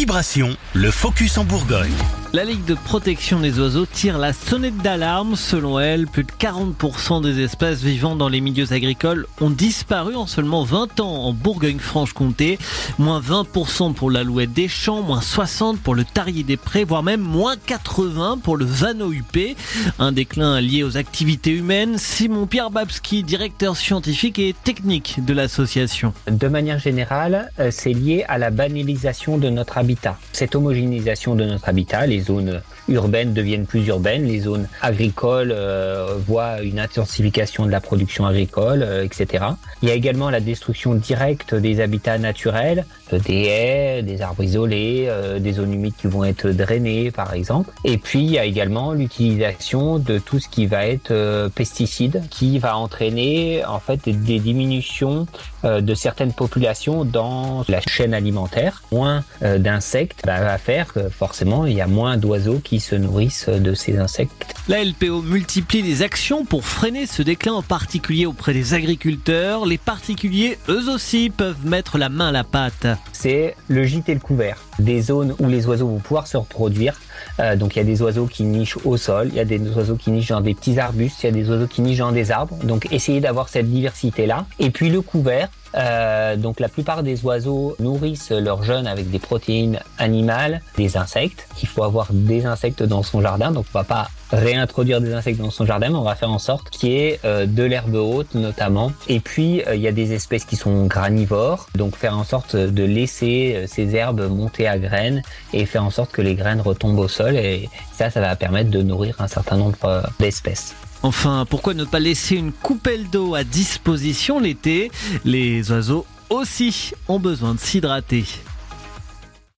Vibration, le focus en Bourgogne. La Ligue de protection des oiseaux tire la sonnette d'alarme. Selon elle, plus de 40% des espèces vivant dans les milieux agricoles ont disparu en seulement 20 ans en Bourgogne-Franche-Comté. Moins 20% pour l'alouette des champs, moins 60% pour le tarier des prés, voire même moins 80% pour le vanneau huppé. Un déclin lié aux activités humaines. Simon Pierre Babski, directeur scientifique et technique de l'association. De manière générale, euh, c'est lié à la banalisation de notre habitat. Cette homogénéisation de notre habitat, zones urbaines deviennent plus urbaines, les zones agricoles euh, voient une intensification de la production agricole, euh, etc. Il y a également la destruction directe des habitats naturels, euh, des haies, des arbres isolés, des zones humides qui vont être drainées par exemple. Et puis il y a également l'utilisation de tout ce qui va être pesticides, qui va entraîner en fait des diminutions de certaines populations dans la chaîne alimentaire. Moins d'insectes bah, va faire que forcément il y a moins d'oiseaux qui se nourrissent de ces insectes. La LPO multiplie les actions pour freiner ce déclin en particulier auprès des agriculteurs. Les particuliers, eux aussi, peuvent mettre la main à la pâte. C'est le gîte et le couvert. Des zones où les oiseaux vont pouvoir se reproduire. Euh, donc il y a des oiseaux qui nichent au sol, il y a des oiseaux qui nichent dans des petits arbustes, il y a des oiseaux qui nichent dans des arbres. Donc essayez d'avoir cette diversité-là. Et puis le couvert, euh, donc la plupart des oiseaux nourrissent leurs jeunes avec des protéines animales, des insectes. Il faut avoir des insectes dans son jardin, donc on va pas réintroduire des insectes dans son jardin, mais on va faire en sorte qu'il y ait euh, de l'herbe haute notamment. Et puis euh, il y a des espèces qui sont granivores, donc faire en sorte de laisser ces herbes monter à graines et faire en sorte que les graines retombent au sol. Et ça, ça va permettre de nourrir un certain nombre d'espèces. Enfin, pourquoi ne pas laisser une coupelle d'eau à disposition l'été? Les oiseaux aussi ont besoin de s'hydrater.